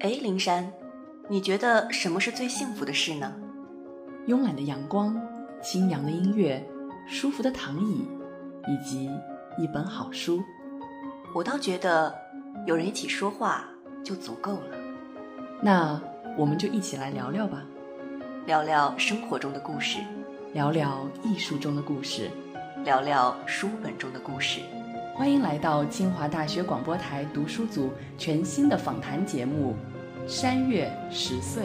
哎，灵山，你觉得什么是最幸福的事呢？慵懒的阳光，清扬的音乐，舒服的躺椅，以及一本好书。我倒觉得有人一起说话就足够了。那我们就一起来聊聊吧，聊聊生活中的故事，聊聊艺术中的故事，聊聊书本中的故事。欢迎来到清华大学广播台读书组全新的访谈节目《山月十岁》。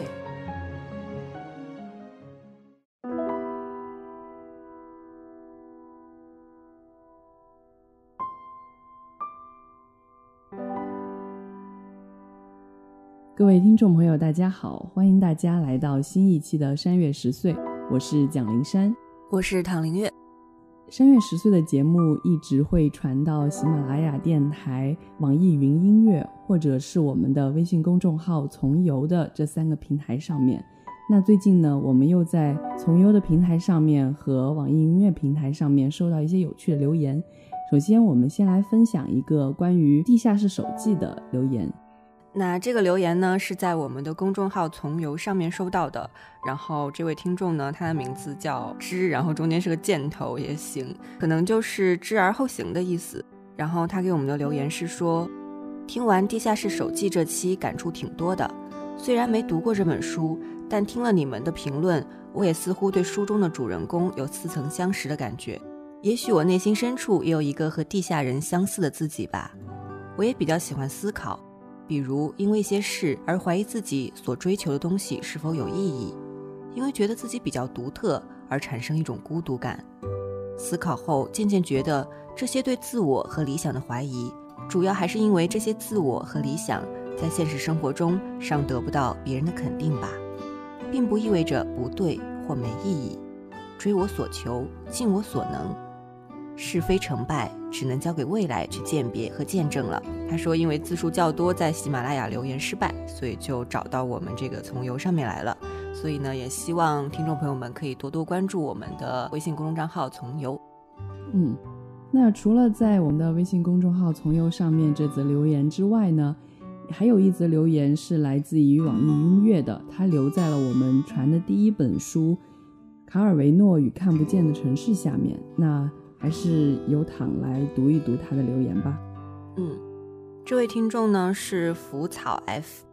各位听众朋友，大家好！欢迎大家来到新一期的《山月十岁》，我是蒋灵山，我是唐灵月。《山月十岁》的节目一直会传到喜马拉雅电台、网易云音乐，或者是我们的微信公众号“从游”的这三个平台上面。那最近呢，我们又在从游的平台上面和网易云音乐平台上面收到一些有趣的留言。首先，我们先来分享一个关于地下室手记的留言。那这个留言呢，是在我们的公众号“从游”上面收到的。然后这位听众呢，他的名字叫知，然后中间是个箭头也行，可能就是知而后行的意思。然后他给我们的留言是说，听完《地下室手记》这期，感触挺多的。虽然没读过这本书，但听了你们的评论，我也似乎对书中的主人公有似曾相识的感觉。也许我内心深处也有一个和地下人相似的自己吧。我也比较喜欢思考。比如因为一些事而怀疑自己所追求的东西是否有意义，因为觉得自己比较独特而产生一种孤独感。思考后渐渐觉得，这些对自我和理想的怀疑，主要还是因为这些自我和理想在现实生活中尚得不到别人的肯定吧，并不意味着不对或没意义。追我所求，尽我所能。是非成败只能交给未来去鉴别和见证了。他说，因为字数较多，在喜马拉雅留言失败，所以就找到我们这个从游上面来了。所以呢，也希望听众朋友们可以多多关注我们的微信公众账号从游。嗯，那除了在我们的微信公众号从游上面这则留言之外呢，还有一则留言是来自于网易音乐的，它留在了我们传的第一本书《卡尔维诺与看不见的城市》下面。那还是由躺来读一读他的留言吧。嗯，这位听众呢是浮草 F，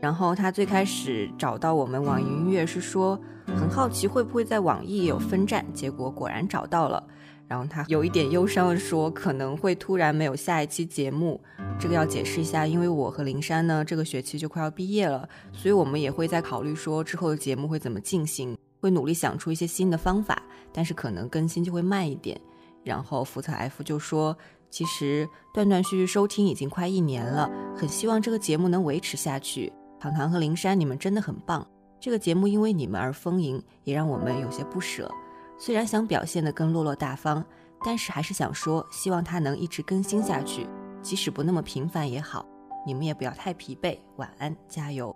然后他最开始找到我们网易音乐是说很好奇会不会在网易有分站，结果果然找到了。然后他有一点忧伤的说可能会突然没有下一期节目，这个要解释一下，因为我和林珊呢这个学期就快要毕业了，所以我们也会在考虑说之后的节目会怎么进行，会努力想出一些新的方法，但是可能更新就会慢一点。然后福特 F 就说：“其实断断续续收听已经快一年了，很希望这个节目能维持下去。糖糖和灵山，你们真的很棒。这个节目因为你们而丰盈，也让我们有些不舍。虽然想表现得更落落大方，但是还是想说，希望它能一直更新下去，即使不那么频繁也好。你们也不要太疲惫。晚安，加油。”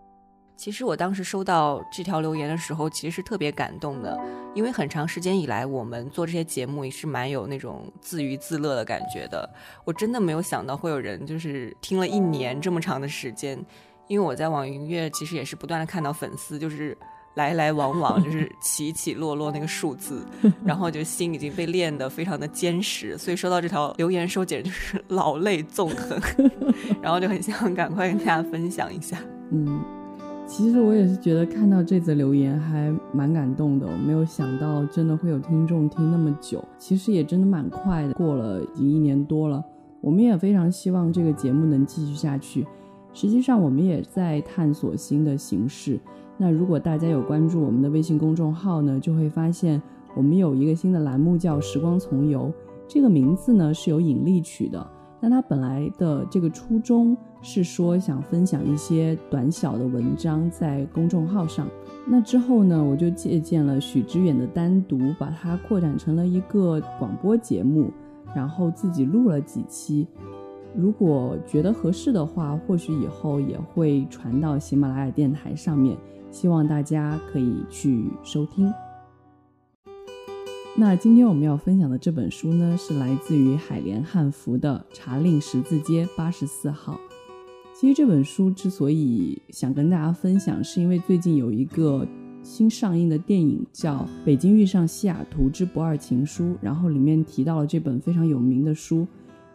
其实我当时收到这条留言的时候，其实是特别感动的，因为很长时间以来，我们做这些节目也是蛮有那种自娱自乐的感觉的。我真的没有想到会有人就是听了一年这么长的时间，因为我在网易云音乐其实也是不断的看到粉丝就是来来往往，就 是起起落落那个数字，然后就心已经被练得非常的坚实，所以收到这条留言时候简直就是老泪纵横，然后就很想赶快跟大家分享一下，嗯。其实我也是觉得看到这则留言还蛮感动的，我没有想到真的会有听众听那么久，其实也真的蛮快的，过了已经一年多了。我们也非常希望这个节目能继续下去。实际上，我们也在探索新的形式。那如果大家有关注我们的微信公众号呢，就会发现我们有一个新的栏目叫“时光从游”，这个名字呢是由引力取的。那他本来的这个初衷是说想分享一些短小的文章在公众号上。那之后呢，我就借鉴了许知远的单独，把它扩展成了一个广播节目，然后自己录了几期。如果觉得合适的话，或许以后也会传到喜马拉雅电台上面，希望大家可以去收听。那今天我们要分享的这本书呢，是来自于海莲汉服的《茶令十字街八十四号》。其实这本书之所以想跟大家分享，是因为最近有一个新上映的电影叫《北京遇上西雅图之不二情书》，然后里面提到了这本非常有名的书。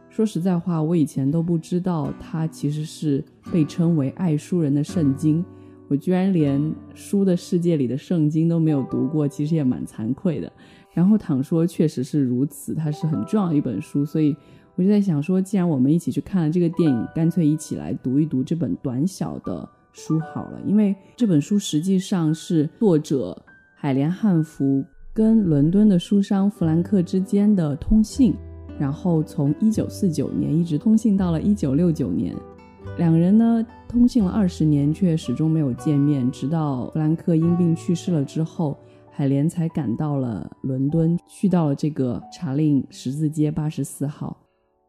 说实在话，我以前都不知道它其实是被称为爱书人的圣经。我居然连书的世界里的圣经都没有读过，其实也蛮惭愧的。然后倘说确实是如此，它是很重要的一本书，所以我就在想说，既然我们一起去看了这个电影，干脆一起来读一读这本短小的书好了。因为这本书实际上是作者海莲汉服跟伦敦的书商弗兰克之间的通信。然后从一九四九年一直通信到了一九六九年，两人呢通信了二十年，却始终没有见面。直到弗兰克因病去世了之后，海莲才赶到了伦敦，去到了这个查令十字街八十四号。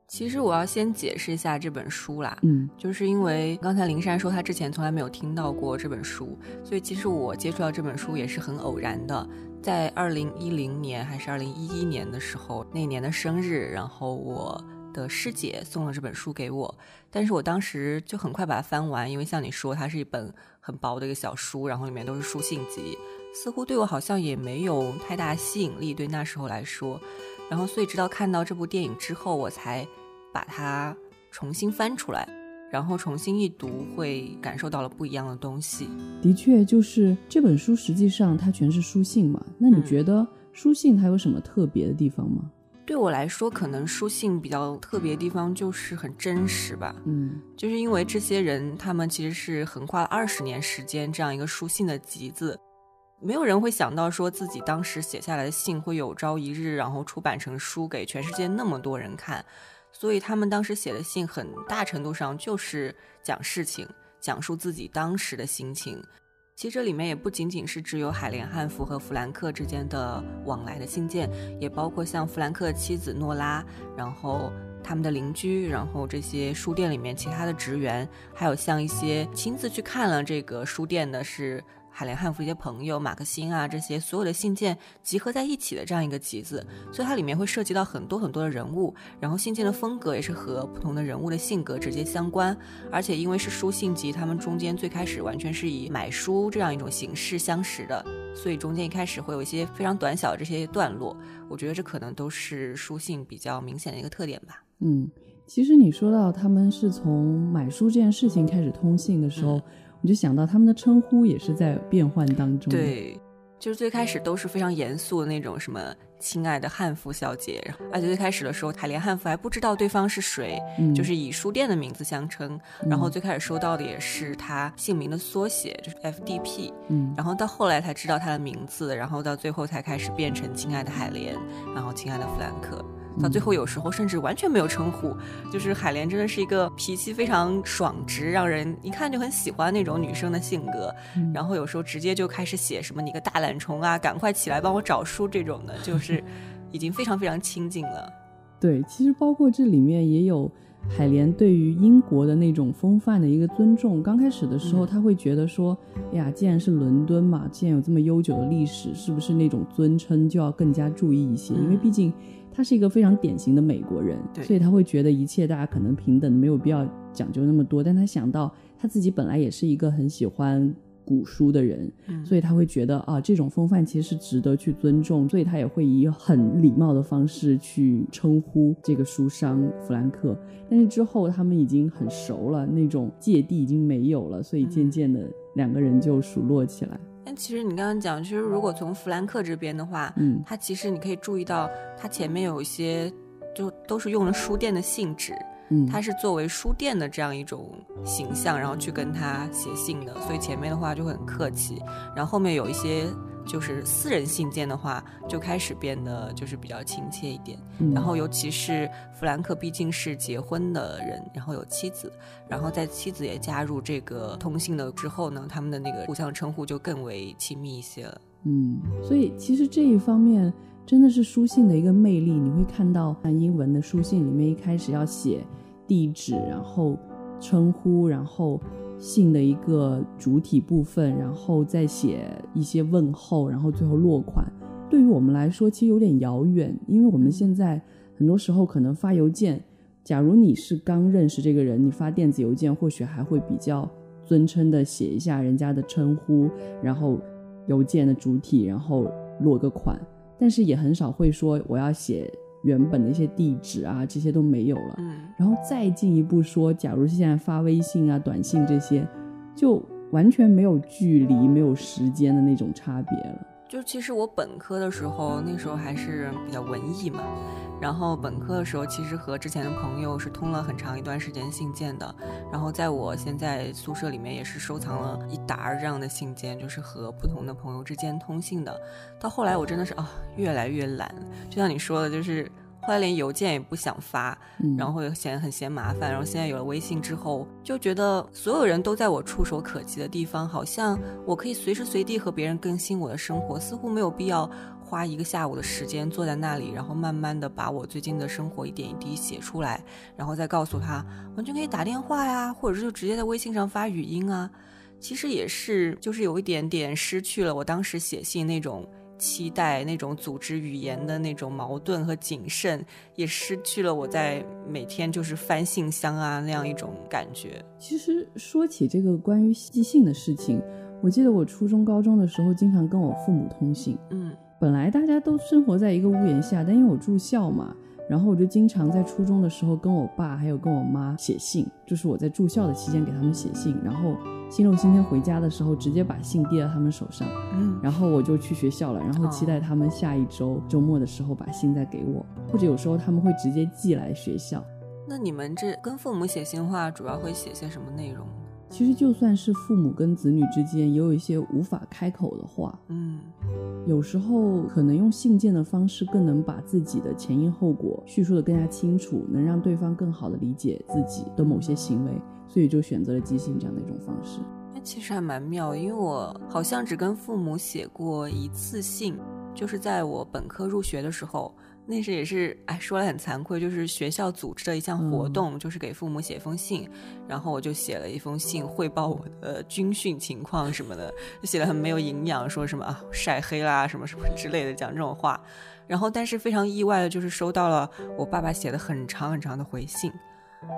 其实我要先解释一下这本书啦，嗯，就是因为刚才灵珊说她之前从来没有听到过这本书，所以其实我接触到这本书也是很偶然的。在二零一零年还是二零一一年的时候，那年的生日，然后我的师姐送了这本书给我，但是我当时就很快把它翻完，因为像你说，它是一本很薄的一个小书，然后里面都是书信集，似乎对我好像也没有太大吸引力，对那时候来说，然后所以直到看到这部电影之后，我才把它重新翻出来。然后重新一读，会感受到了不一样的东西。的确，就是这本书实际上它全是书信嘛。那你觉得书信它有什么特别的地方吗？对我来说，可能书信比较特别的地方就是很真实吧。嗯，就是因为这些人，他们其实是横跨了二十年时间这样一个书信的集子，没有人会想到说自己当时写下来的信会有朝一日，然后出版成书给全世界那么多人看。所以他们当时写的信，很大程度上就是讲事情，讲述自己当时的心情。其实这里面也不仅仅是只有海莲汉服和弗兰克之间的往来的信件，也包括像弗兰克妻子诺拉，然后他们的邻居，然后这些书店里面其他的职员，还有像一些亲自去看了这个书店的是。海莲汉服一些朋友马克辛啊，这些所有的信件集合在一起的这样一个集子，所以它里面会涉及到很多很多的人物，然后信件的风格也是和不同的人物的性格直接相关。而且因为是书信集，他们中间最开始完全是以买书这样一种形式相识的，所以中间一开始会有一些非常短小的这些段落。我觉得这可能都是书信比较明显的一个特点吧。嗯，其实你说到他们是从买书这件事情开始通信的时候。我就想到他们的称呼也是在变换当中。对，就是最开始都是非常严肃的那种什么“亲爱的汉服小姐”，而且最开始的时候，海莲汉服还不知道对方是谁，就是以书店的名字相称。然后最开始收到的也是他姓名的缩写，就是 FDP。嗯，然后到后来才知道他的名字，然后到最后才开始变成“亲爱的海莲”，然后“亲爱的弗兰克”。到最后，有时候甚至完全没有称呼，就是海莲真的是一个脾气非常爽直，让人一看就很喜欢那种女生的性格。然后有时候直接就开始写什么“你个大懒虫啊，赶快起来帮我找书”这种的，就 是已经非常非常亲近了。对，其实包括这里面也有海莲对于英国的那种风范的一个尊重。刚开始的时候，他会觉得说：“哎呀，既然是伦敦嘛，既然有这么悠久的历史，是不是那种尊称就要更加注意一些？因为毕竟。”他是一个非常典型的美国人，所以他会觉得一切大家可能平等，没有必要讲究那么多。但他想到他自己本来也是一个很喜欢古书的人，所以他会觉得啊，这种风范其实是值得去尊重，所以他也会以很礼貌的方式去称呼这个书商弗兰克。但是之后他们已经很熟了，那种芥蒂已经没有了，所以渐渐的两个人就熟络起来。但其实你刚刚讲，其实如果从弗兰克这边的话，嗯，他其实你可以注意到，他前面有一些就都是用了书店的信纸，嗯，他是作为书店的这样一种形象，然后去跟他写信的，所以前面的话就会很客气，然后后面有一些。就是私人信件的话，就开始变得就是比较亲切一点。然后，尤其是弗兰克毕竟是结婚的人，然后有妻子，然后在妻子也加入这个通信的之后呢，他们的那个互相称呼就更为亲密一些了。嗯，所以其实这一方面真的是书信的一个魅力。你会看到，按英文的书信里面一开始要写地址，然后称呼，然后。信的一个主体部分，然后再写一些问候，然后最后落款。对于我们来说，其实有点遥远，因为我们现在很多时候可能发邮件，假如你是刚认识这个人，你发电子邮件或许还会比较尊称的写一下人家的称呼，然后邮件的主体，然后落个款，但是也很少会说我要写原本的一些地址啊，这些都没有了。嗯然后再进一步说，假如是现在发微信啊、短信这些，就完全没有距离、没有时间的那种差别了。就其实我本科的时候，那时候还是比较文艺嘛。然后本科的时候，其实和之前的朋友是通了很长一段时间信件的。然后在我现在宿舍里面也是收藏了一沓这样的信件，就是和不同的朋友之间通信的。到后来我真的是啊，越来越懒，就像你说的，就是后来连邮件也不想发，嗯，然后会嫌很嫌麻烦。然后现在有了微信之后，就觉得所有人都在我触手可及的地方，好像我可以随时随地和别人更新我的生活，似乎没有必要花一个下午的时间坐在那里，然后慢慢的把我最近的生活一点一滴写出来，然后再告诉他，完全可以打电话呀，或者是就直接在微信上发语音啊。其实也是，就是有一点点失去了我当时写信那种期待、那种组织语言的那种矛盾和谨慎，也失去了我在每天就是翻信箱啊那样一种感觉。其实说起这个关于寄信的事情，我记得我初中、高中的时候经常跟我父母通信。嗯本来大家都生活在一个屋檐下，但因为我住校嘛，然后我就经常在初中的时候跟我爸还有跟我妈写信，就是我在住校的期间给他们写信，然后星期六、星期天回家的时候直接把信递到他们手上，嗯。然后我就去学校了，然后期待他们下一周周末的时候把信再给我，或者有时候他们会直接寄来学校。那你们这跟父母写信话，主要会写些什么内容？其实就算是父母跟子女之间，也有一些无法开口的话，嗯。有时候可能用信件的方式更能把自己的前因后果叙述的更加清楚，能让对方更好的理解自己的某些行为，所以就选择了寄信这样的一种方式。那其实还蛮妙，因为我好像只跟父母写过一次信，就是在我本科入学的时候，那时也是，哎，说来很惭愧，就是学校组织的一项活动，就是给父母写封信，然后我就写了一封信汇报我的军训情况什么的，就写的很没有营养，说什么啊晒黑啦什么什么之类的，讲这种话。然后，但是非常意外的就是收到了我爸爸写的很长很长的回信，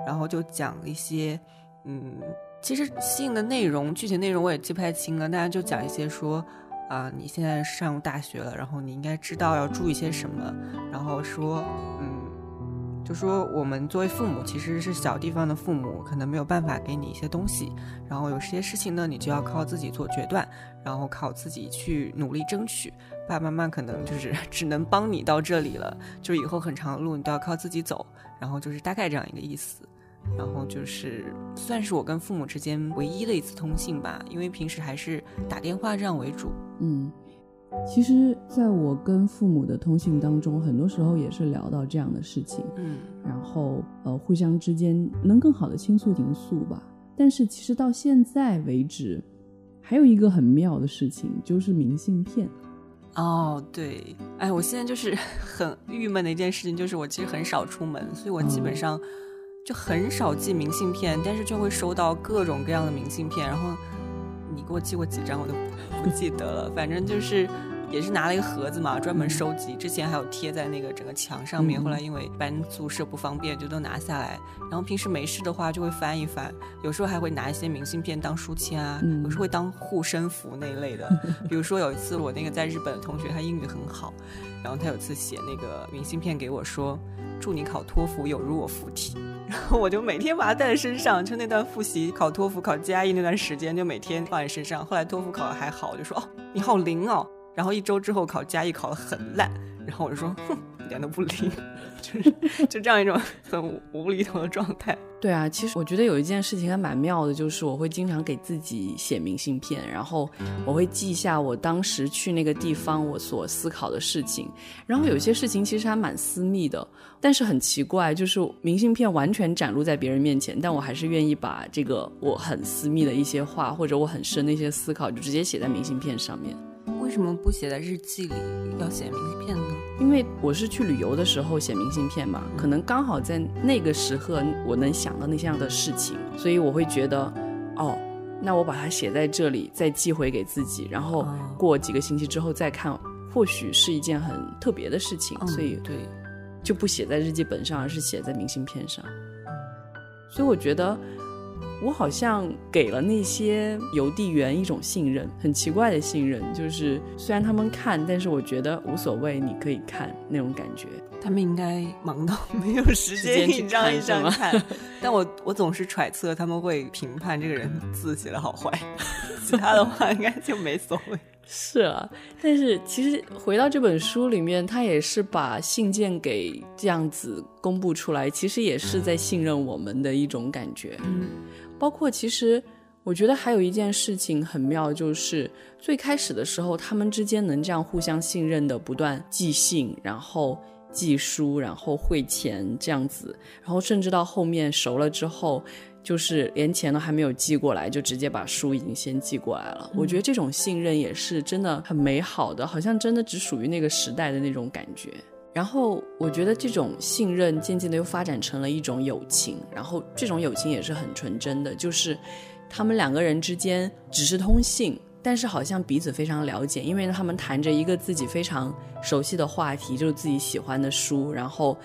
然后就讲一些，嗯。其实信的内容，具体内容我也记不太清了，大家就讲一些说，啊、你现在上大学了，然后你应该知道要注意些什么，然后说，嗯，就说我们作为父母其实是小地方的父母，可能没有办法给你一些东西，然后有些事情呢，你就要靠自己做决断，然后靠自己去努力争取。爸爸妈妈可能就是 只能帮你到这里了，就以后很长的路你都要靠自己走，然后就是大概这样一个意思。然后就是算是我跟父母之间唯一的一次通信吧，因为平时还是打电话这样为主。嗯，其实在我跟父母的通信当中，很多时候也是聊到这样的事情，嗯然后呃，互相之间能更好的倾诉倾诉吧。但是其实到现在为止，还有一个很妙的事情，就是明信片。哦，对，哎，我现在就是 很郁闷的一件事情，就是我其实很少出门，所以我基本上就很少寄明信片，但是就会收到各种各样的明信片。然后你给我寄过几张，我都不记得了，反正就是也是拿了一个盒子嘛，专门收集。之前还有贴在那个整个墙上面，嗯后来因为搬宿舍不方便，就都拿下来。然后平时没事的话就会翻一翻，有时候还会拿一些明信片当书签啊，嗯有时候会当护身符那一类的。比如说有一次我那个在日本的同学，他英语很好，然后他有次写那个明信片给我说，祝你考托福有如我附体。然后我就每天把它带在身上，就那段复习考托福、考 GRE 那段时间，就每天放在身上。后来托福考的还好，我就说哦，你好灵哦。然后一周之后考加一考得很烂，然后我就说哼，一点都不灵，就是就这样一种很无无厘头的状态。对啊，其实我觉得有一件事情还蛮妙的，就是我会经常给自己写明信片，然后我会记下我当时去那个地方我所思考的事情。然后有些事情其实还蛮私密的，但是很奇怪，就是明信片完全展露在别人面前，但我还是愿意把这个我很私密的一些话，或者我很深的一些思考，就直接写在明信片上面。为什么不写在日记里，要写明信片呢？因为我是去旅游的时候写明信片嘛，可能刚好在那个时刻我能想到那些样的事情，所以我会觉得，哦，那我把它写在这里，再寄回给自己，然后哦过几个星期之后再看，或许是一件很特别的事情。嗯所以对，就不写在日记本上，而是写在明信片上。所以我觉得，我好像给了那些邮递员一种信任，很奇怪的信任，就是虽然他们看，但是我觉得无所谓，你可以看那种感觉。他们应该忙到没有时间 一张一张看看，但我我总是揣测他们会评判这个人字写的好坏，其他的话应该就没所谓。是啊，但是其实回到这本书里面，他也是把信件给这样子公布出来，其实也是在信任我们的一种感觉。嗯，包括其实我觉得还有一件事情很妙，就是最开始的时候，他们之间能这样互相信任的，不断寄信，然后。寄书，然后汇钱这样子，然后甚至到后面熟了之后，就是连钱都还没有寄过来，就直接把书已经先寄过来了。我觉得这种信任也是真的很美好的，好像真的只属于那个时代的那种感觉。然后我觉得这种信任渐渐的又发展成了一种友情，然后这种友情也是很纯真的，就是他们两个人之间只是通信。但是好像彼此非常了解，因为他们谈着一个自己非常熟悉的话题，就是自己喜欢的书，然后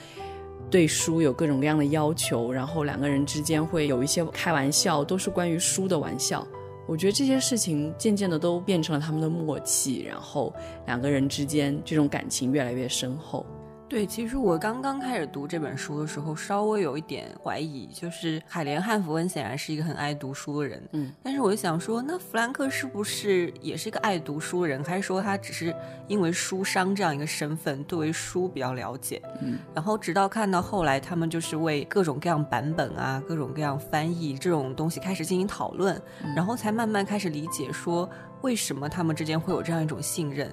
对书有各种各样的要求，然后两个人之间会有一些开玩笑，都是关于书的玩笑。我觉得这些事情渐渐的都变成了他们的默契，然后两个人之间这种感情越来越深厚。对，其实我刚刚开始读这本书的时候，稍微有一点怀疑，就是海莲·汉弗恩显然是一个很爱读书的人，嗯，但是我就想说，那弗兰克是不是也是一个爱读书的人，还是说他只是因为书商这样一个身份，对为书比较了解，嗯，然后直到看到后来，他们就是为各种各样版本啊，各种各样翻译这种东西开始进行讨论，然后才慢慢开始理解说，为什么他们之间会有这样一种信任。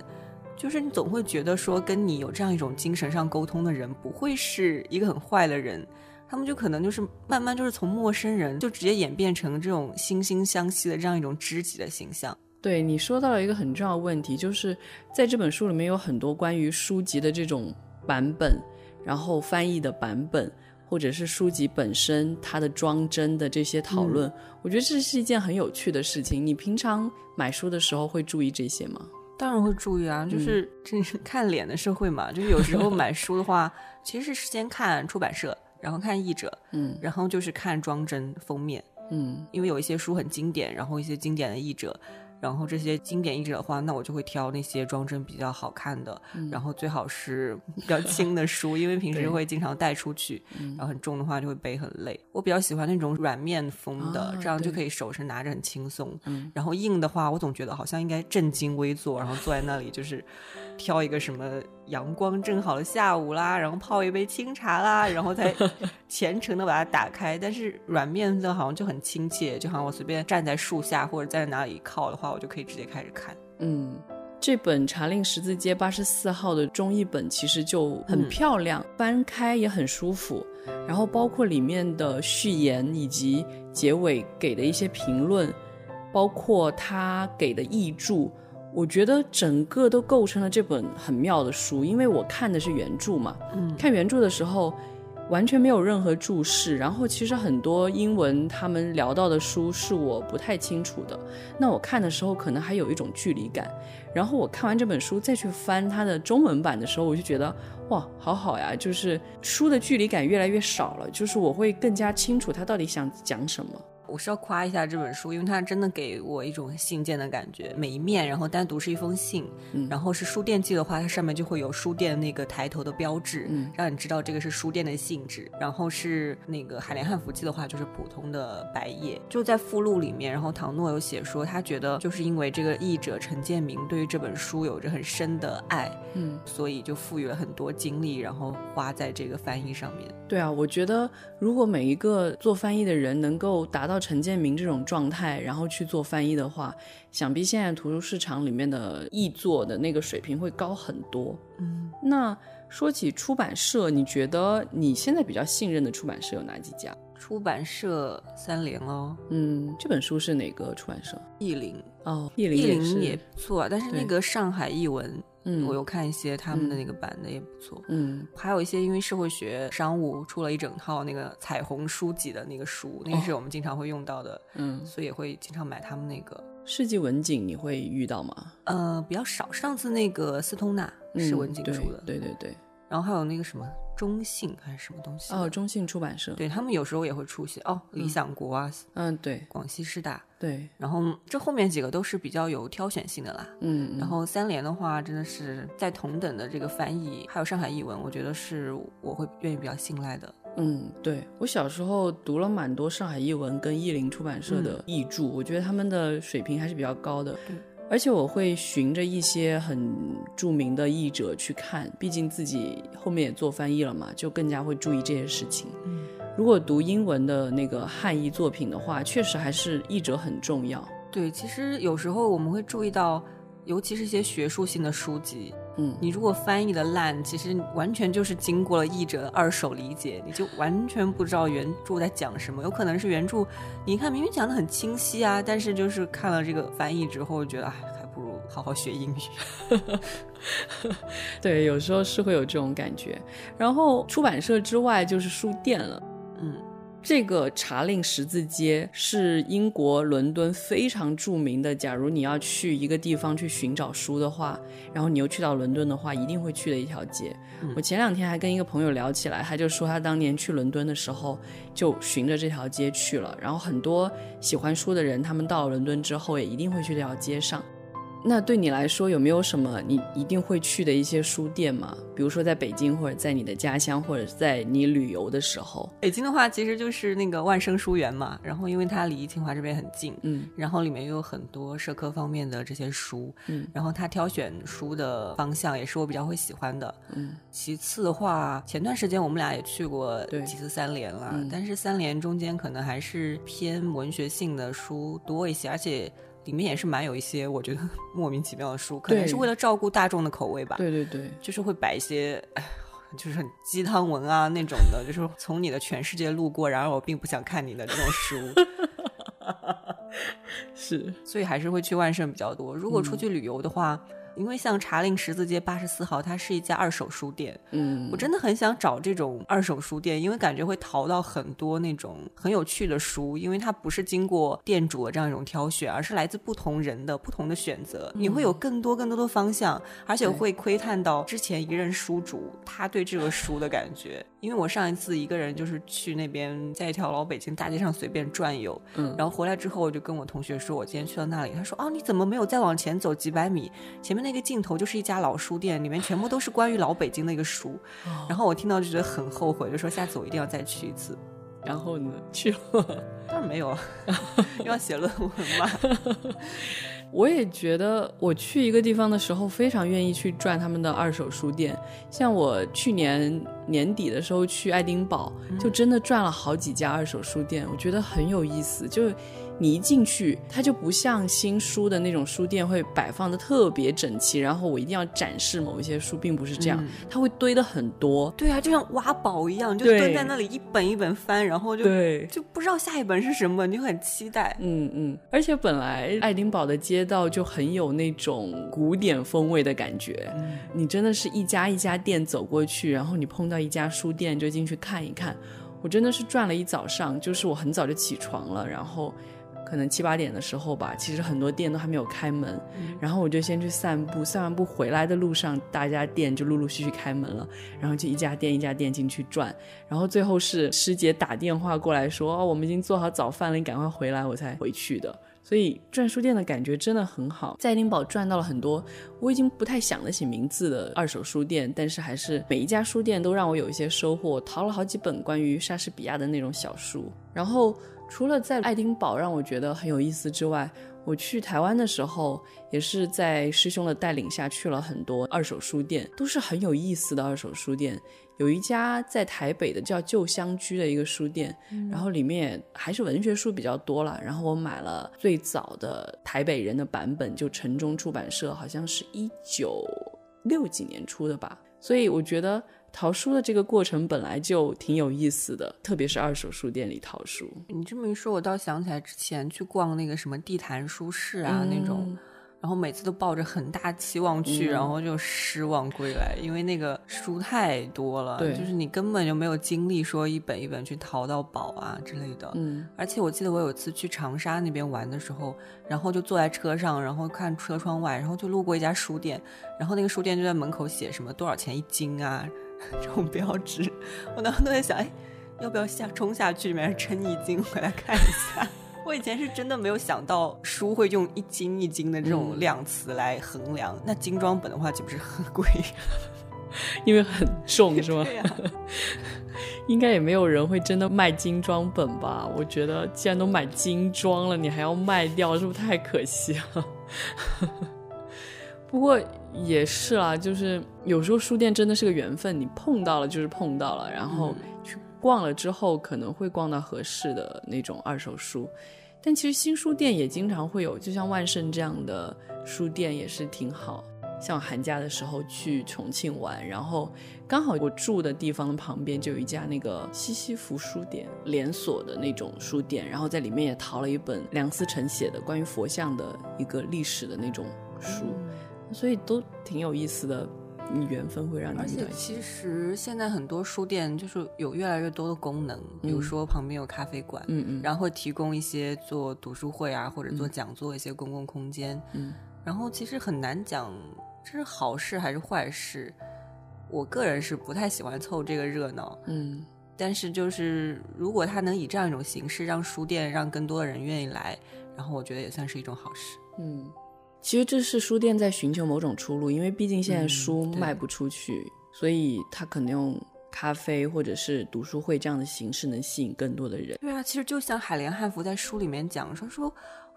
就是你总会觉得说，跟你有这样一种精神上沟通的人，不会是一个很坏的人，他们就可能就是慢慢就是从陌生人，就直接演变成这种惺惺相惜的这样一种知己的形象。对你说到了一个很重要的问题，就是在这本书里面有很多关于书籍的这种版本，然后翻译的版本，或者是书籍本身它的装帧的这些讨论，我觉得这是一件很有趣的事情。你平常买书的时候会注意这些吗？当然会注意啊，就是 这是看脸的社会嘛。就是有时候买书的话，其实是先看出版社，然后看译者，嗯，然后就是看装帧封面，嗯，因为有一些书很经典，然后一些经典的译者。然后这些经典译者的话，那我就会挑那些装帧比较好看的，然后最好是比较轻的书，因为平时会经常带出去，然后很重的话就会背很累。我比较喜欢那种软面风的，这样就可以手是拿着很轻松。然后硬的话，我总觉得好像应该正襟危坐，然后坐在那里就是挑一个什么。阳光正好的下午啦，然后泡一杯清茶啦，然后再虔诚的把它打开。但是软面的好像就很亲切，就好像我随便站在树下或者在哪里靠的话，我就可以直接开始看。嗯，这本《茶令十字街八十四号》的中译本其实就很漂亮，翻开也很舒服。然后包括里面的序言以及结尾给的一些评论，包括他给的译注。我觉得整个都构成了这本很妙的书，因为我看的是原著嘛。嗯，看原著的时候完全没有任何注释，然后其实很多英文他们聊到的书是我不太清楚的。那我看的时候可能还有一种距离感，然后我看完这本书再去翻它的中文版的时候，我就觉得哇，好好呀，就是书的距离感越来越少了，就是我会更加清楚他到底想讲什么。我是要夸一下这本书，因为它真的给我一种信件的感觉。每一面，然后单独是一封信，嗯然后是书店寄的话，它上面就会有书店那个抬头的标志，嗯让你知道这个是书店的性质。然后是那个海莲汉服寄的话，就是普通的白页。就在附录里面，然后唐诺有写说，他觉得就是因为这个译者陈建明对于这本书有着很深的爱，嗯，所以就赋予了很多精力，然后花在这个翻译上面。对啊，我觉得如果每一个做翻译的人能够达到陈建明这种状态，然后去做翻译的话，想必现在图书市场里面的译作的那个水平会高很多。嗯，那说起出版社，你觉得你现在比较信任的出版社有哪几家？出版社三联哦，嗯，这本书是哪个出版社？译林哦，译林译也也不错，但是那个上海译文。嗯，我有看一些他们的那个版的也不错，嗯，还有一些因为社会学商务出了一整套那个彩虹书籍的那个书，那个是我们经常会用到的，嗯，所以也会经常买他们那个世纪文景，你会遇到吗？呃，比较少。上次那个斯通纳是文景出的，对对对。然后还有那个什么中信还是什么东西哦，中信出版社，对他们有时候也会出现哦，理想国啊，嗯，对，广西师大，对，然后这后面几个都是比较有挑选性的啦，嗯，然后三联的话，真的是在同等的这个翻译，还有上海译文，我觉得是我会愿意比较信赖的。嗯，对。我小时候读了蛮多上海译文跟译林出版社的译著，我觉得他们的水平还是比较高的。而且我会循着一些很著名的译者去看，毕竟自己后面也做翻译了嘛，就更加会注意这些事情。嗯，如果读英文的那个汉译作品的话，确实还是译者很重要。对，其实有时候我们会注意到，尤其是一些学术性的书籍。嗯，你如果翻译的烂，其实完全就是经过了译者的二手理解，你就完全不知道原著在讲什么。有可能是原著，你一看明明讲的很清晰啊，但是就是看了这个翻译之后，觉得哎，还不如好好学英语。对，有时候是会有这种感觉。然后出版社之外就是书店了，嗯。这个查令十字街是英国伦敦非常著名的。假如你要去一个地方去寻找书的话，然后你又去到伦敦的话，一定会去的一条街。我前两天还跟一个朋友聊起来，他就说他当年去伦敦的时候就循着这条街去了。然后很多喜欢书的人，他们到了伦敦之后也一定会去这条街上。那对你来说，有没有什么你一定会去的一些书店吗？比如说在北京，或者在你的家乡，或者在你旅游的时候。北京的话，其实就是那个万生书园嘛。然后因为它离清华这边很近，嗯，然后里面又有很多社科方面的这些书，嗯，然后他挑选书的方向也是我比较会喜欢的，嗯。其次的话，前段时间我们俩也去过几次三联了，但是三联中间可能还是偏文学性的书多一些，而且。里面也是蛮有一些我觉得 莫名其妙的书，可能是为了照顾大众的口味吧。对对对，就是会摆一些，就是很鸡汤文啊那种的，就是从你的全世界路过，然而我并不想看你的这种书。是，所以还是会去万盛比较多。如果出去旅游的话。因为像茶陵十字街八十四号，它是一家二手书店。嗯，我真的很想找这种二手书店，因为感觉会淘到很多那种很有趣的书，因为它不是经过店主的这样一种挑选，而是来自不同人的不同的选择。你会有更多更多的方向，而且会窥探到之前一任书主他对这个书的感觉。因为我上一次一个人就是去那边，在一条老北京大街上随便转悠，嗯，然后回来之后我就跟我同学说，我今天去了那里。他说，哦，你怎么没有再往前走几百米，前面那个尽头就是一家老书店，里面全部都是关于老北京的一个书。然后我听到就觉得很后悔，就说下次我一定要再去一次。然后呢，去了？当然没有，要写论文嘛。我也觉得，我去一个地方的时候，非常愿意去转他们的二手书店。像我去年年底的时候去爱丁堡，就真的转了好几家二手书店，我觉得很有意思。就你一进去，它就不像新书的那种书店会摆放的特别整齐，然后我一定要展示某一些书，并不是这样，它会堆的很多。对啊，就像挖宝一样，就蹲在那里一本一本翻，然后就就不知道下一本是什么，你就很期待。嗯嗯，而且本来爱丁堡的街道就很有那种古典风味的感觉，你真的是一家一家店走过去，然后你碰到一家书店就进去看一看。我真的是转了一早上，就是我很早就起床了，然后。可能七八点的时候吧，其实很多店都还没有开门，然后我就先去散步，散完步回来的路上，大家店就陆陆续续开门了，然后就一家店一家店进去转，然后最后是师姐打电话过来说，哦，我们已经做好早饭了，你赶快回来，我才回去的。所以转书店的感觉真的很好，在爱丁堡转到了很多我已经不太想得起名字的二手书店，但是还是每一家书店都让我有一些收获，淘了好几本关于莎士比亚的那种小书，然后。除了在爱丁堡让我觉得很有意思之外，我去台湾的时候也是在师兄的带领下去了很多二手书店，都是很有意思的二手书店。有一家在台北的叫旧乡居的一个书店，然后里面还是文学书比较多了。然后我买了最早的台北人的版本，就城中出版社，好像是一九六几年出的吧。所以我觉得。淘书的这个过程本来就挺有意思的，特别是二手书店里淘书。你这么一说，我倒想起来之前去逛那个什么地坛书市啊那种。然后每次都抱着很大期望去，然后就失望归来，因为那个书太多了，就是你根本就没有精力说一本一本去淘到宝啊之类的。嗯，而且我记得我有一次去长沙那边玩的时候，然后就坐在车上，然后看车窗外，然后就路过一家书店，然后那个书店就在门口写什么多少钱一斤啊，这种标志，我当时都在想，哎，要不要下冲下去里面称一斤回来看一下？我以前是真的没有想到书会用一斤一斤的这种量词来衡量，那精装本的话岂不是很贵？因为很重 是吗？对呀。应该也没有人会真的卖精装本吧？我觉得既然都买精装了，你还要卖掉，是不是太可惜了？不过也是啦，就是有时候书店真的是个缘分，你碰到了就是碰到了，然后去逛了之后，可能会逛到合适的那种二手书。但其实新书店也经常会有，就像万盛这样的书店也是挺好。像寒假的时候去重庆玩，然后刚好我住的地方的旁边就有一家那个西西弗书店连锁的那种书店，然后在里面也淘了一本梁思成写的关于佛像的一个历史的那种书，所以都挺有意思的。你缘分会让你。而且其实现在很多书店就是有越来越多的功能，比如说旁边有咖啡馆，嗯嗯，然后会提供一些做读书会啊或者做讲座一些公共空间，嗯，然后其实很难讲。这是好事还是坏事？我个人是不太喜欢凑这个热闹，嗯，但是就是如果他能以这样一种形式让书店让更多的人愿意来，然后我觉得也算是一种好事。嗯，其实这是书店在寻求某种出路，因为毕竟现在书卖不出去，所以他可能用咖啡或者是读书会这样的形式能吸引更多的人。对啊，其实就像海莲汉服在书里面讲说说。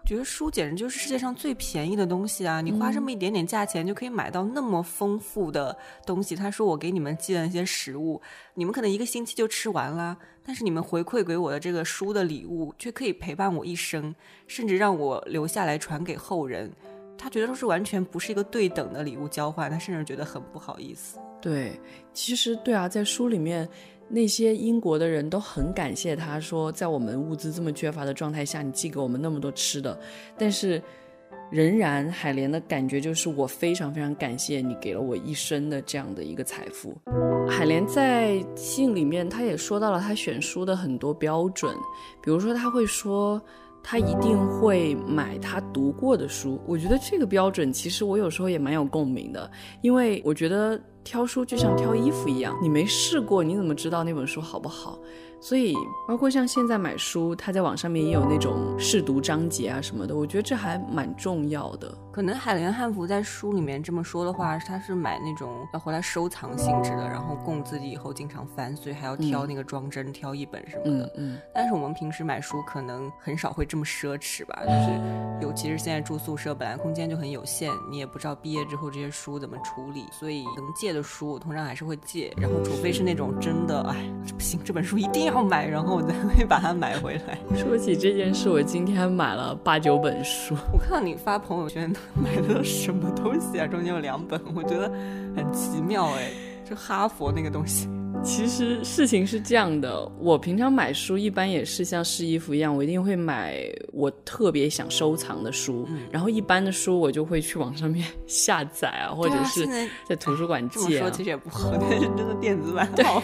觉得书简直就是世界上最便宜的东西啊！你花这么一点点价钱就可以买到那么丰富的东西。他说我给你们寄了一些食物，你们可能一个星期就吃完了，但是你们回馈给我的这个书的礼物却可以陪伴我一生，甚至让我留下来传给后人。他觉得都是完全不是一个对等的礼物交换，他甚至觉得很不好意思。对，其实对啊，在书里面。那些英国的人都很感谢他，说在我们物资这么缺乏的状态下，你寄给我们那么多吃的。但是，仍然海莲的感觉就是，我非常非常感谢你给了我一生的这样的一个财富。海莲在信里面，他也说到了他选书的很多标准，比如说他会说。他一定会买他读过的书，我觉得这个标准其实我有时候也蛮有共鸣的，因为我觉得挑书就像挑衣服一样，你没试过，你怎么知道那本书好不好？所以，包括像现在买书，他在网上面也有那种试读章节啊什么的，我觉得这还蛮重要的。可能海莲汉服在书里面这么说的话，他是买那种要回来收藏性质的，然后供自己以后经常翻，所以还要挑那个装帧，挑一本什么的。嗯。但是我们平时买书可能很少会这么奢侈吧？就是尤其是现在住宿舍，本来空间就很有限，你也不知道毕业之后这些书怎么处理，所以能借的书我通常还是会借，然后除非是那种真的，哎，这不行，这本书一定要。买，然后我才会把它买回来。说起这件事，我今天买了八九本书。我看到你发朋友圈买的什么东西啊？中间有两本，我觉得很奇妙哎，就哈佛那个东西。其实事情是这样的，我平常买书一般也是像试衣服一样，我一定会买我特别想收藏的书，然后一般的书我就会去网上面下载啊，或者是在图书馆借。这么说其实也不好，但是真的电子版好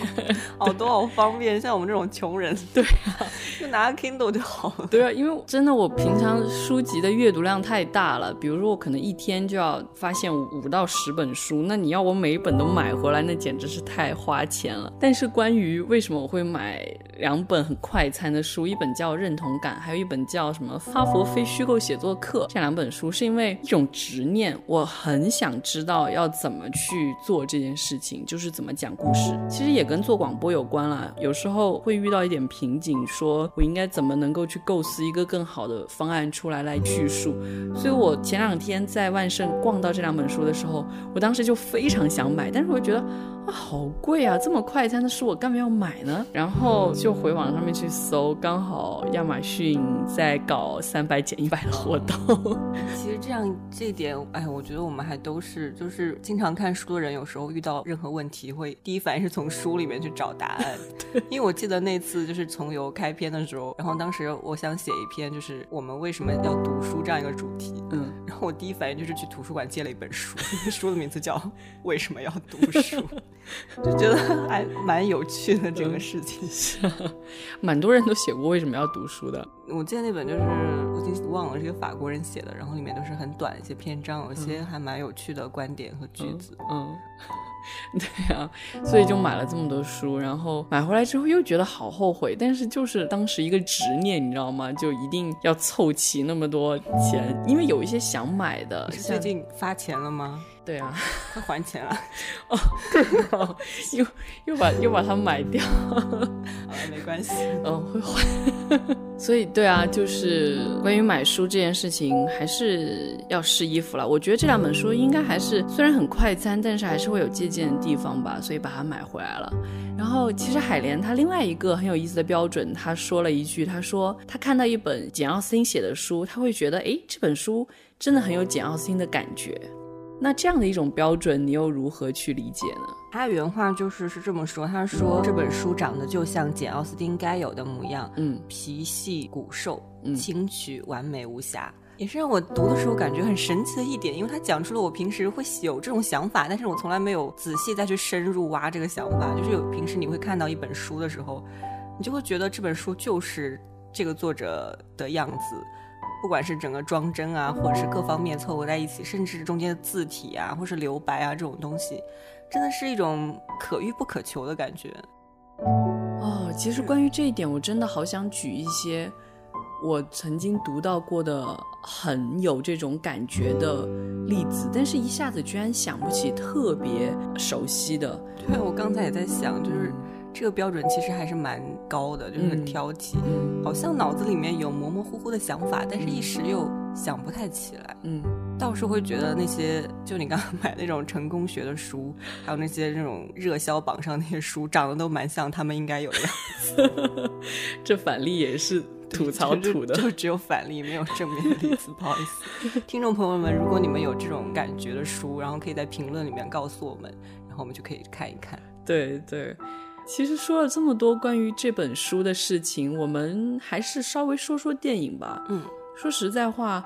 好多好方便，像我们这种穷人，对啊，就拿个 Kindle 就好了。对啊，因为真的我平常书籍的阅读量太大了，比如说我可能一天就要发现五到十本书，那你要我每一本都买回来，那简直是太花钱了。但是关于为什么我会买两本很快餐的书，一本叫《认同感》，还有一本叫什么《哈佛非虚构写作课》，这两本书是因为一种执念，我很想知道要怎么去做这件事情，就是怎么讲故事。其实也跟做广播有关啦，有时候会遇到一点瓶颈，说我应该怎么能够去构思一个更好的方案出来来叙述。所以我前两天在万盛逛到这两本书的时候，我当时就非常想买，但是我觉得。啊，好贵啊！这么快餐的书，我干嘛要买呢？然后就回网上面去搜，刚好亚马逊在搞三百减一百的活动。其实这样这点，哎，我觉得我们还都是，就是经常看书的人，有时候遇到任何问题，会第一反应是从书里面去找答案。因为我记得那次就是从游开篇的时候，然后当时我想写一篇，就是我们为什么要读书这样一个主题。嗯，然后我第一反应就是去图书馆借了一本书，书的名字叫《为什么要读书》。就觉得还蛮有趣的这个事情，是，蛮多人都写过为什么要读书的。我记得那本就是我已经忘了是一个法国人写的，然后里面都是很短一些篇章，有些还蛮有趣的观点和句子。嗯，对啊，所以就买了这么多书，然后买回来之后又觉得好后悔，但是就是当时一个执念，你知道吗？就一定要凑齐那么多钱，因为有一些想买的。最近发钱了吗？对啊，快还钱了 哦，又又把又把它买掉，好了，没关系，嗯，会还。所以，对啊，就是关于买书这件事情，还是要试衣服了。我觉得这两本书应该还是虽然很快餐，但是还是会有借鉴的地方吧，所以把它买回来了。然后，其实海莲她另外一个很有意思的标准，她说了一句，她说她看到一本简奥斯汀写的书，她会觉得，哎，这本书真的很有简奥斯汀的感觉。那这样的一种标准，你又如何去理解呢？他原话就是是这么说，他说这本书长得就像简奥斯汀该有的模样，嗯，皮细骨瘦，清曲完美无瑕，也是让我读的时候感觉很神奇的一点，因为他讲出了我平时会有这种想法，但是我从来没有仔细再去深入挖这个想法，就是有平时你会看到一本书的时候，你就会觉得这本书就是这个作者的样子。不管是整个装帧啊，或者是各方面凑合在一起，甚至中间的字体啊，或是留白啊这种东西，真的是一种可遇不可求的感觉。哦，其实关于这一点，我真的好想举一些我曾经读到过的很有这种感觉的例子，但是一下子居然想不起特别熟悉的。对，我刚才也在想，就是。这个标准其实还是蛮高的，就是很挑剔，好像脑子里面有模模糊糊的想法，但是一时又想不太起来。嗯，倒是会觉得那些就你刚刚 买那种成功学的书，还有那些那种热销榜上那些书，长得都蛮像他们应该有的样子。这反例也是吐槽吐的，就只有反例，没有正面的例子。不好意思，听众朋友们，如果你们有这种感觉的书，然后可以在评论里面告诉我们，然后我们就可以看一看。对 对。其实说了这么多关于这本书的事情，我们还是稍微说说电影吧。嗯，说实在话，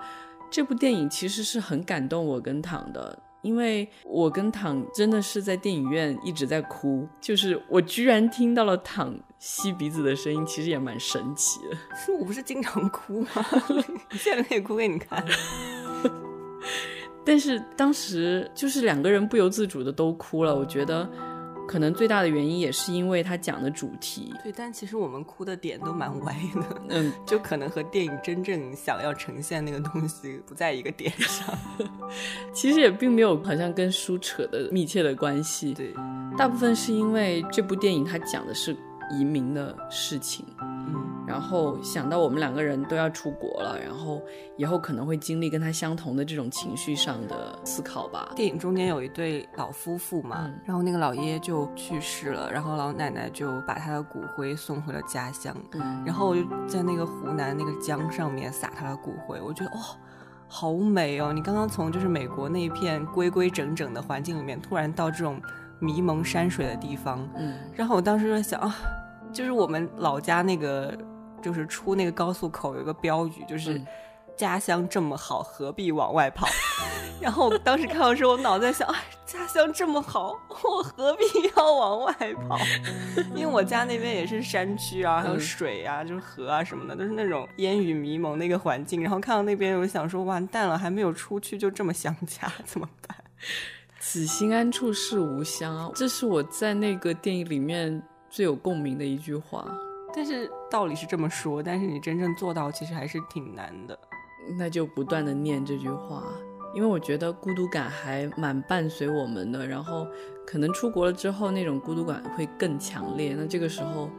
这部电影其实是很感动我跟唐的，因为我跟躺真的是在电影院一直在哭，就是我居然听到了躺吸鼻子的声音，其实也蛮神奇的。我不是经常哭吗？现在可以哭给你看。但是当时就是两个人不由自主的都哭了，我觉得。可能最大的原因也是因为他讲的主题。对，但其实我们哭的点都蛮歪的，嗯，就可能和电影真正想要呈现那个东西不在一个点上。其实也并没有好像跟书扯的密切的关系。对，大部分是因为这部电影它讲的是移民的事情。然后想到我们两个人都要出国了，然后以后可能会经历跟他相同的这种情绪上的思考吧。电影中间有一对老夫妇嘛，然后那个老爷爷就去世了，然后老奶奶就把他的骨灰送回了家乡，然后我就在那个湖南那个江上面撒他的骨灰，我觉得哦，好美哦！你刚刚从就是美国那一片规规整整的环境里面，突然到这种迷蒙山水的地方，嗯，然后我当时就在想啊，就是我们老家那个。就是出那个高速口有一个标语，就是家乡这么好，何必往外跑？然后我当时看到时候，我脑子在想，哎，家乡这么好，我何必要往外跑？因为我家那边也是山区啊，还有水啊，就是河啊什么的，都是那种烟雨迷蒙的一个环境。然后看到那边，我想说，完蛋了，还没有出去就这么想家，怎么办？此心安处是吾乡啊，这是我在那个电影里面最有共鸣的一句话。但是道理是这么说，但是你真正做到其实还是挺难的。那就不断的念这句话，因为我觉得孤独感还蛮伴随我们的。然后可能出国了之后，那种孤独感会更强烈。那这个时候，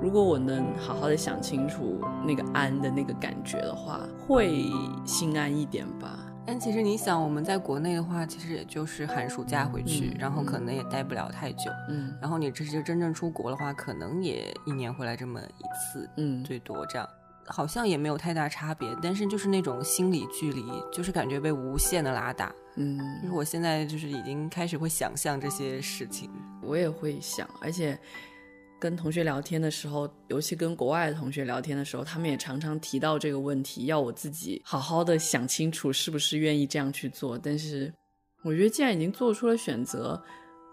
如果我能好好的想清楚那个安的那个感觉的话，会心安一点吧。但其实你想，我们在国内的话，其实也就是寒暑假回去，然后可能也待不了太久。嗯，然后你这些真正出国的话，可能也一年回来这么一次，嗯，最多这样，好像也没有太大差别。但是就是那种心理距离，就是感觉被无限的拉大。嗯，就是我现在就是已经开始会想象这些事情，我也会想，而且。跟同学聊天的时候，尤其跟国外的同学聊天的时候，他们也常常提到这个问题，要我自己好好的想清楚是不是愿意这样去做。但是，我觉得既然已经做出了选择，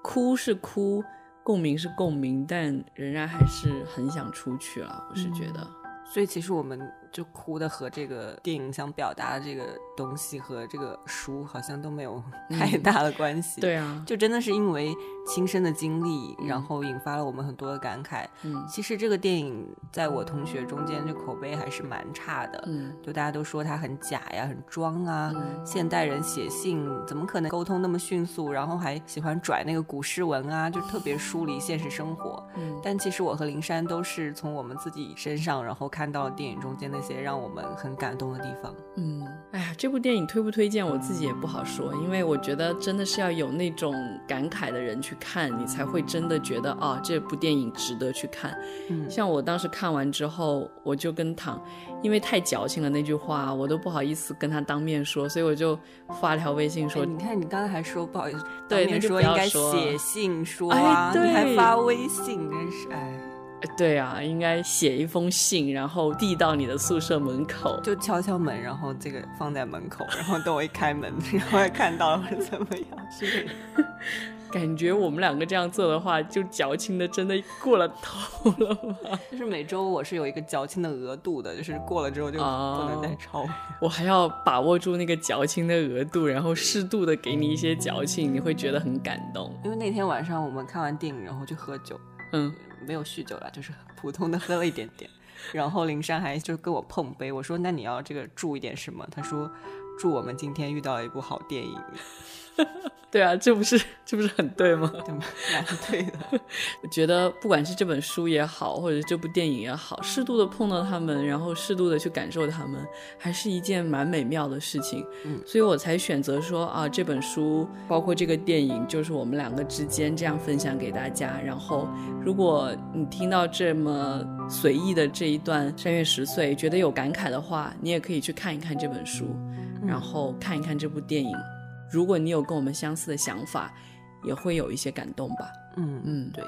哭是哭，共鸣是共鸣，但仍然还是很想出去了。我是觉得，所以其实我们就哭的和这个电影想表达的这个东西和这个书好像都没有 太大的关系。对啊，就真的是因为亲身的经历，然后引发了我们很多的感慨。嗯其实这个电影在我同学中间这口碑还是蛮差的，嗯就大家都说它很假呀、很装啊。嗯现代人写信怎么可能沟通那么迅速？然后还喜欢拽那个古诗文啊，就特别疏离现实生活。嗯但其实我和林珊都是从我们自己身上，然后看到了电影中间那些让我们很感动的地方。嗯，哎呀，这部电影推不推荐我自己也不好说，因为我觉得真的是要有那种感慨的人去看，你才会真的觉得啊，这部电影值得去看。嗯像我当时看完之后，我就跟唐，因为太矫情了那句话，我都不好意思跟他当面说，所以我就发了条微信说哎，你看你刚才还说不好意思，对当面那就说应该写信说哎啊，你还发微信，真是哎。对啊，应该写一封信，然后递到你的宿舍门口。就敲敲门，然后这个放在门口，然后等我一开门，然后看到了或者怎么样之类的。感觉我们两个这样做的话，就矫情的真的过了头了吧？就是每周我是有一个矫情的额度的，就是过了之后就不能再超。我还要把握住那个矫情的额度，然后适度的给你一些矫情，你会觉得很感动。因为那天晚上我们看完电影，然后去喝酒，嗯，没有酗酒了，就是普通的喝了一点点。然后林珊还就跟我碰杯，我说那你要这个祝一点什么？他说祝我们今天遇到一部好电影，对啊，这不是这不是很对吗？对吗？蛮对的。我觉得不管是这本书也好，或者是这部电影也好，适度的碰到他们，然后适度的去感受他们，还是一件蛮美妙的事情。嗯所以我才选择说啊，这本书包括这个电影，就是我们两个之间这样分享给大家。然后，如果你听到这么随意的这一段三月十岁，觉得有感慨的话，你也可以去看一看这本书，然后看一看这部电影。如果你有跟我们相似的想法，也会有一些感动吧。嗯嗯对。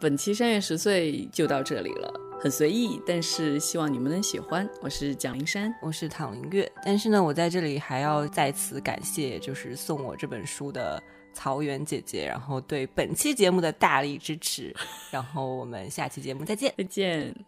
本期三月十岁就到这里了，很随意，但是希望你们能喜欢。我是蒋灵山，我是唐林月，但是呢，我在这里还要再次感谢，就是送我这本书的曹媛姐姐，然后对本期节目的大力支持，然后我们下期节目再见。再见。